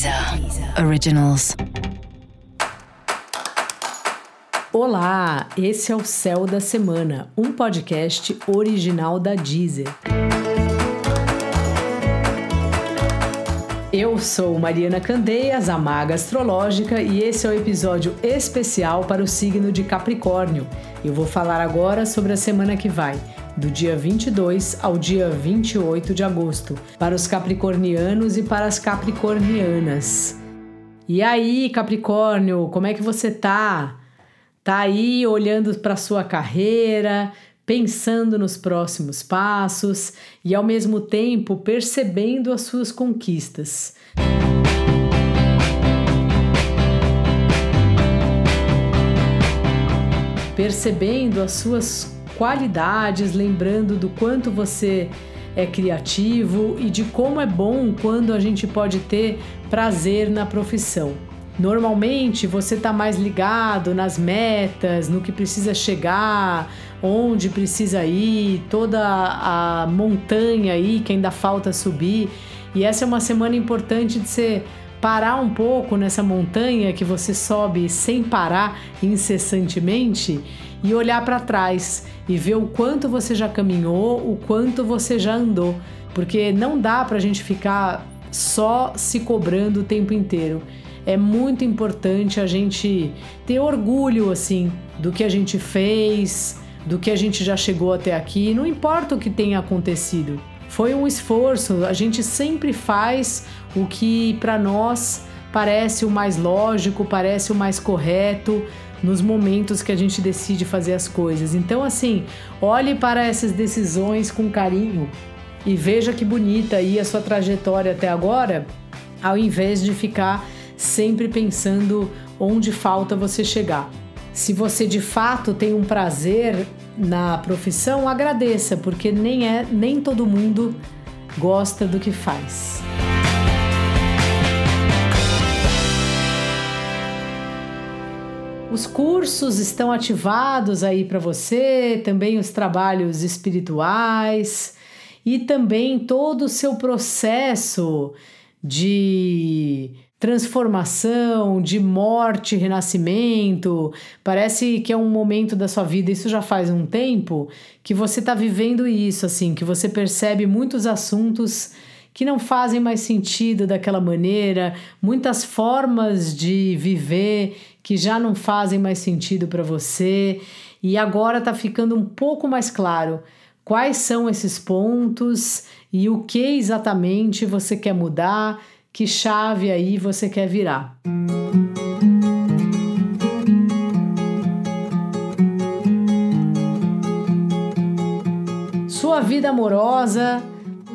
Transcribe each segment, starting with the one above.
Deezer Originals. Olá, esse é o Céu da Semana, um podcast original da Deezer. Eu sou Mariana Candeias, a maga astrológica, e esse é o um episódio especial para o signo de Capricórnio. Eu vou falar agora sobre a semana que vai do dia 22 ao dia 28 de agosto, para os capricornianos e para as capricornianas. E aí, Capricórnio, como é que você tá? Tá aí olhando para sua carreira, pensando nos próximos passos e ao mesmo tempo percebendo as suas conquistas. Percebendo as suas qualidades, lembrando do quanto você é criativo e de como é bom quando a gente pode ter prazer na profissão. Normalmente você está mais ligado nas metas, no que precisa chegar, onde precisa ir, toda a montanha aí que ainda falta subir. E essa é uma semana importante de ser parar um pouco nessa montanha que você sobe sem parar incessantemente e olhar para trás e ver o quanto você já caminhou, o quanto você já andou, porque não dá para a gente ficar só se cobrando o tempo inteiro. É muito importante a gente ter orgulho assim do que a gente fez, do que a gente já chegou até aqui, não importa o que tenha acontecido. Foi um esforço, a gente sempre faz o que para nós parece o mais lógico, parece o mais correto nos momentos que a gente decide fazer as coisas. Então, assim, olhe para essas decisões com carinho e veja que bonita aí a sua trajetória até agora, ao invés de ficar sempre pensando onde falta você chegar. Se você de fato tem um prazer na profissão, agradeça, porque nem é nem todo mundo gosta do que faz. Os cursos estão ativados aí para você, também os trabalhos espirituais e também todo o seu processo de transformação, de morte, renascimento. Parece que é um momento da sua vida, isso já faz um tempo, que você está vivendo isso, assim, que você percebe muitos assuntos que não fazem mais sentido daquela maneira, muitas formas de viver que já não fazem mais sentido para você, e agora está ficando um pouco mais claro quais são esses pontos e o que exatamente você quer mudar que chave aí você quer virar? Sua vida amorosa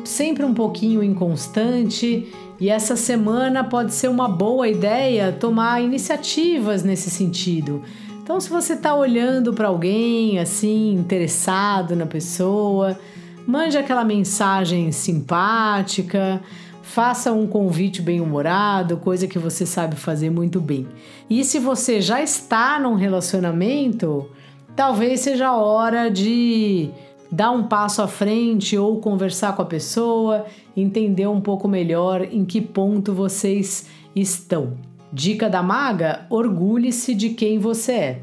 sempre um pouquinho inconstante e essa semana pode ser uma boa ideia tomar iniciativas nesse sentido. Então, se você está olhando para alguém assim, interessado na pessoa, mande aquela mensagem simpática, Faça um convite bem-humorado, coisa que você sabe fazer muito bem. E se você já está num relacionamento, talvez seja a hora de dar um passo à frente ou conversar com a pessoa, entender um pouco melhor em que ponto vocês estão. Dica da maga: orgulhe-se de quem você é.